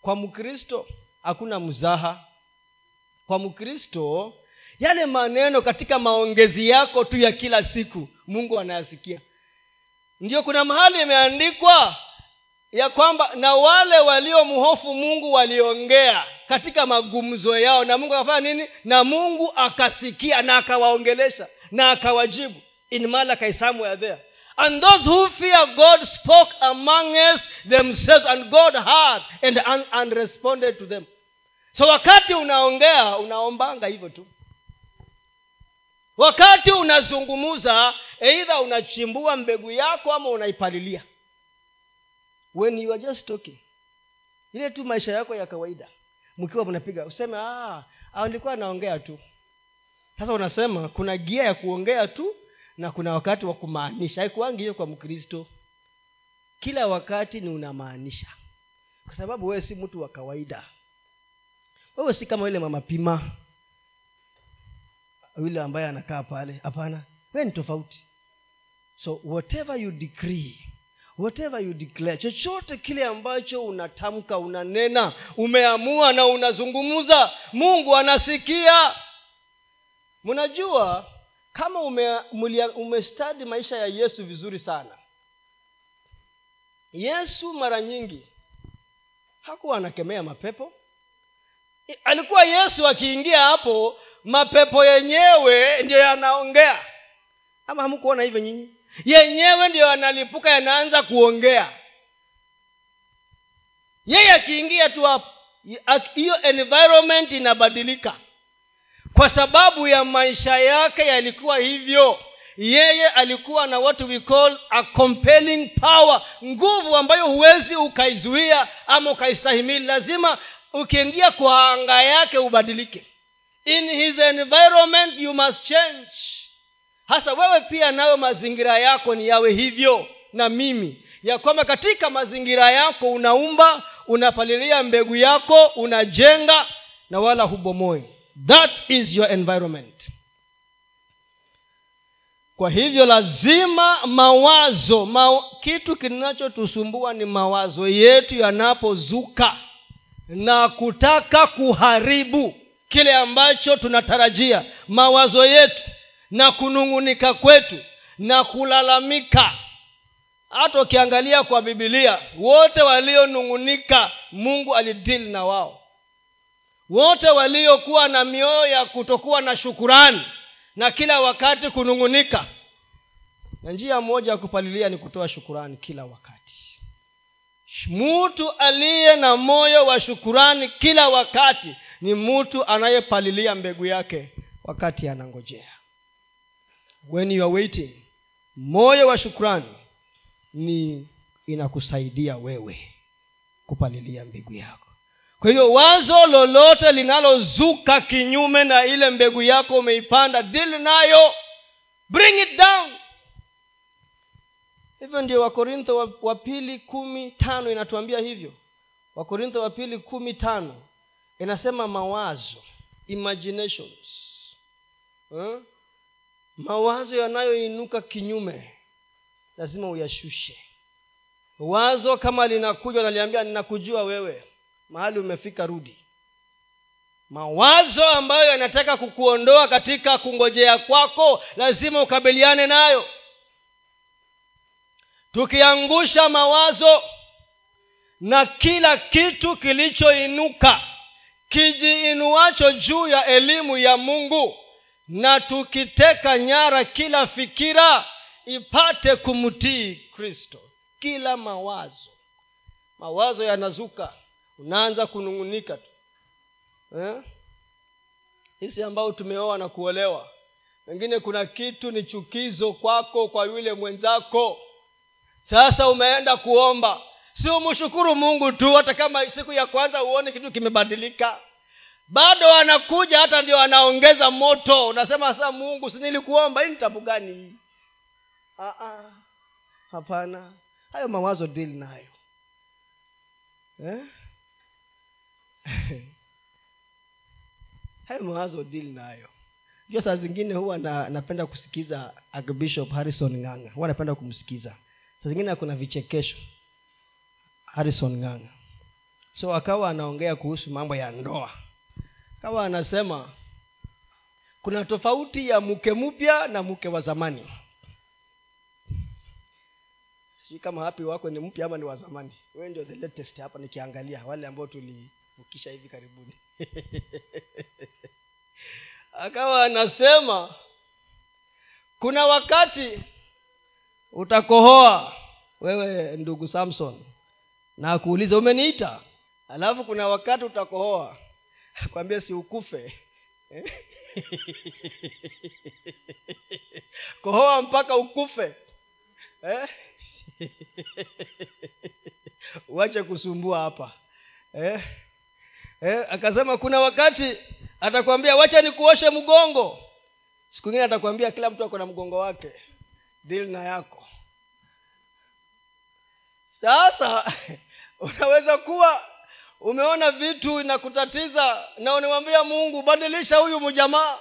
kwa mkristo hakuna mzaha. Kwa mkristo yale maneno katika maongezi yako tu ya kila siku mungu anayasikia. Ndio kuna mahali imeandikwa ya kwamba na wale waliomhofu mungu waliongea katika magumzo yao na mungu akafanya nini? Na mungu akasikia na akawaongelesha na akawajibu. In malachi somewhere there. And those who fear god spoke amongst themselves and god heard and, and, responded to them. So wakati unaongea unaombanga hivyo tu wakati unazungumza eidha unachimbua mbegu yako ama unaipalilia. When you are just talking ile tu maisha yako ya kawaida mkiwa mnapiga useme ah, alikuwa anaongea tu. Sasa unasema kuna gia ya kuongea tu na kuna wakati wa kumaanisha. Haikuangi hiyo kwa mkristo. Kila wakati ni unamaanisha. Kwa sababu wewe si mtu wa kawaida. Wewe si kama yule mamapima yule ambaye anakaa pale. Hapana wewe ni tofauti. So whatever you decree whatever you declare chochote kile ambacho unatamka unanena umeamua na unazungumza mungu anasikia. Mnajua kama umestadi ume maisha ya yesu vizuri sana. Yesu mara nyingi hakuwa anakemea mapepo alikuwa yesu akiingia hapo mapepo yenyewe ndio yanaongea. Ama hamkuona hivyo nyinyi? Yenyewe ndio yanalipuka yanaanza kuongea. Yeye akiingia tu hapo hiyo environment inabadilika. Kwa sababu ya maisha yake yalikuwa hivyo. Yeye alikuwa na what we call a compelling power nguvu ambayo huwezi ukaizuia ama ukaistahimili. Lazima ukiingia kwa anga yake ubadilike. In his environment you must change. Hasa wewe pia nayo mazingira yako ni yawe hivyo na mimi. Ya kwamba katika mazingira yako unaumba unapalilia mbegu yako unajenga na wala hubomoi. That is your environment. Kwa hivyo lazima mawazo ma, kitu kinachotusumbua ni mawazo yetu yanapozuka na kutaka kuharibu kile ambacho tunatarajia mawazo yetu na kunung'unika kwetu na kulalamika. Hata ukiangalia kwa bibilia wote walionung'unika mungu alidili na wao. Wote waliokuwa na mioyo ya kutokuwa na shukurani na kila wakati kunung'unika. Na njia moja ya kupalilia ni kutoa shukurani kila wakati mtu aliye na moyo wa shukurani kila wakati ni mtu anayepalilia mbegu yake wakati anangojea. When you are waiting moyo wa shukurani ni inakusaidia wewe kupalilia mbegu yako. Kwa hiyo wazo lolote linalozuka kinyume na ile mbegu yako umeipanda dili nayo bring it down hivyo ndio wakorintho wa, pili kumi tano inatuambia hivyo. Wakorintho wa pili kumi tano inasema mawazo imaginations. Hmm? mawazo yanayoinuka kinyume lazima uyashushe. Wazo kama linakuja unaliambia ninakujua wewe mahali umefika rudi. Mawazo ambayo yanataka kukuondoa katika kungojea kwako lazima ukabiliane nayo tukiangusha mawazo na kila kitu kilichoinuka kijiinuacho juu ya elimu ya mungu na tukiteka nyara kila fikira ipate kumtii kristo. Kila mawazo. Mawazo yanazuka. Unaanza kunung'unika tu. Eh? hisi ambao tumeoa na kuolewa pengine kuna kitu ni chukizo kwako kwa yule mwenzako sasa umeenda kuomba. Si umshukuru mungu tu hata kama siku ya kwanza uone kitu kimebadilika. Bado anakuja hata ndio anaongeza moto. Unasema sasa mungu sinilikuomba hii ni tabu gani hii? Hapana. Hayo mawazo dili nayo eh? hayo mawazo dili nayo ndio saa zingine huwa na, napenda kusikiza archbishop harrison nganga. Huwa napenda kumsikiza saa zingine kuna vichekesho. Harrison nganga. So akawa anaongea kuhusu mambo ya ndoa. Akawa anasema kuna tofauti ya mke mpya na mke wa zamani. Sijui kama hapi wako ni mpya ama ni wa zamani. Wewe ndio the latest hapa nikiangalia wale ambao tulivukisha hivi karibuni. Akawa anasema kuna wakati utakohoa. Wewe ndugu samson. Na akuuliza umeniita? Alafu kuna wakati utakohoa. Kwambia si ukufe. Kohoa mpaka ukufe. Eh? uache kusumbua hapa. Eh? Eh? akasema kuna wakati atakwambia wacha nikuoshe mgongo. Siku ingine atakwambia kila mtu ako na mgongo wake dili na yako. Sasa unaweza kuwa umeona vitu inakutatiza na unamwambia mungu badilisha huyu mjamaa.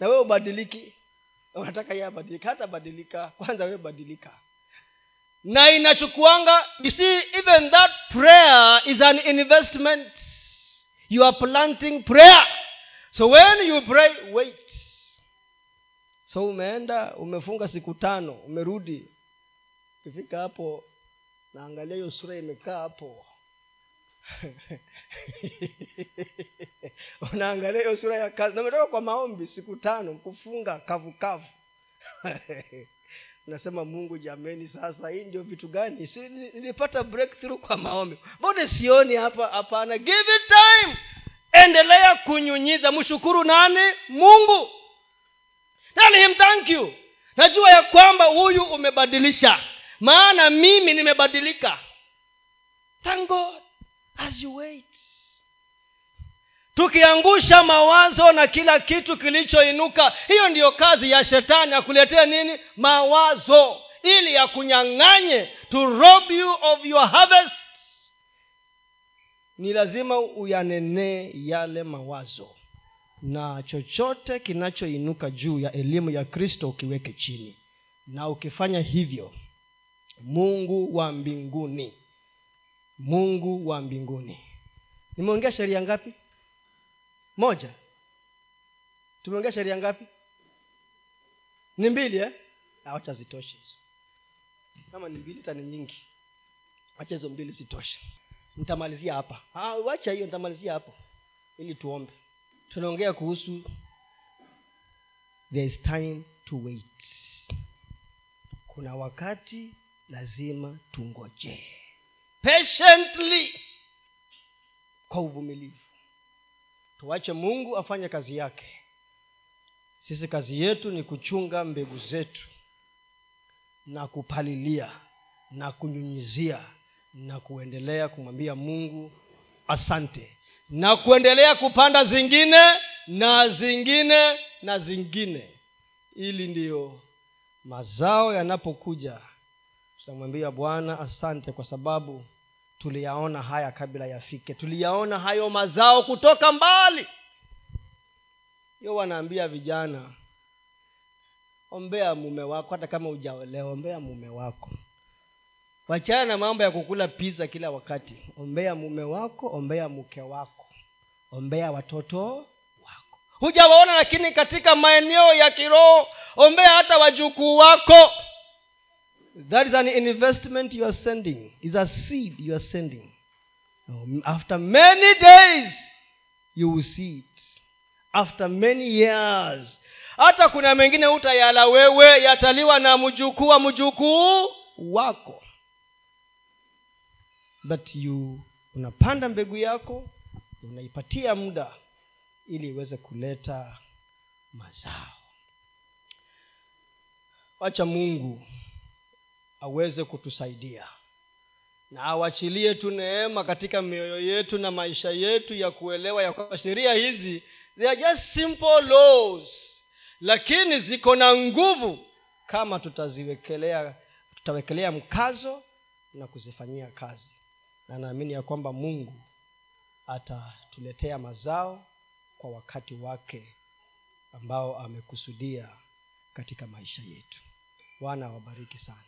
Na wewe ubadiliki. Unataka yeye abadilika hata badilika. Kwanza wewe badilika. Na inachukuanga you see even that prayer is an investment. You are planting prayer. So when you pray wait so umeenda umefunga siku tano umerudi. Ukifika hapo naangalia hiyo sura imekaa hapo. Unaangalia hiyo sura ya kazi. Nametoka kwa maombi siku tano kufunga kavukavu nasema mungu jameni sasa hii ndio vitu gani? Si nilipata breakthrough kwa maombi. Mbone sioni hapa? Hapana. Give it time. Endelea kunyunyiza. Mshukuru nani? Mungu tell him thank you. Najua ya kwamba huyu umebadilisha. Maana mimi nimebadilika. Thank god as you wait. Tukiangusha mawazo na kila kitu kilichoinuka hiyo ndiyo kazi ya shetani akuletea nini? Mawazo. Ili yakunyang'anye to rob you of your harvest. Ni lazima uyanenee yale mawazo na chochote kinachoinuka juu ya elimu ya kristo ukiweke chini. Na ukifanya hivyo mungu wa mbinguni. Mungu wa mbinguni. Nimeongea sheria ngapi? Moja. Tumeongea sheria ngapi? Ni mbili eh? wacha zitoshe hizo. Kama ni mbili tani nyingi. Wacha hizo mbili zitoshe. Nitamalizia hapa. Ah, wacha hiyo nitamalizia hapo. Ili tuombe tunaongea kuhusu there is time to wait. Kuna wakati lazima tungojee patiently. Kwa uvumilivu. Tuache mungu afanye kazi yake. Sisi kazi yetu ni kuchunga mbegu zetu na kupalilia na kunyunyizia na kuendelea kumwambia mungu asante na kuendelea kupanda zingine na zingine na zingine. Ili ndiyo mazao yanapokuja tutamwambia bwana asante kwa sababu tuliyaona haya kabla yafike. Tuliyaona hayo mazao kutoka mbali. Hiyo wanaambia vijana ombea mume wako hata kama ujaolewa ombea mume wako. Wachana na mambo ya kukula pisa kila wakati. Ombea mume wako ombea mke wako ombea watoto wako. Hujawaona lakini katika maeneo ya kiroho ombea hata wajukuu wako. That is an investment you are sending. Is a seed you are sending. After many days you will see it. After many years. Hata kuna mengine utayala wewe yataliwa na mjukuu wa mjukuu wako. But you unapanda mbegu yako unaipatia muda ili iweze kuleta mazao. Wacha mungu aweze kutusaidia na awachilie tu neema katika mioyo yetu na maisha yetu ya kuelewa ya kwamba sheria hizi they are just simple laws lakini ziko na nguvu kama tutaziwekelea tutawekelea mkazo na kuzifanyia kazi. Na naamini ya kwamba mungu atatuletea mazao kwa wakati wake ambao amekusudia katika maisha yetu. Bwana awabariki sana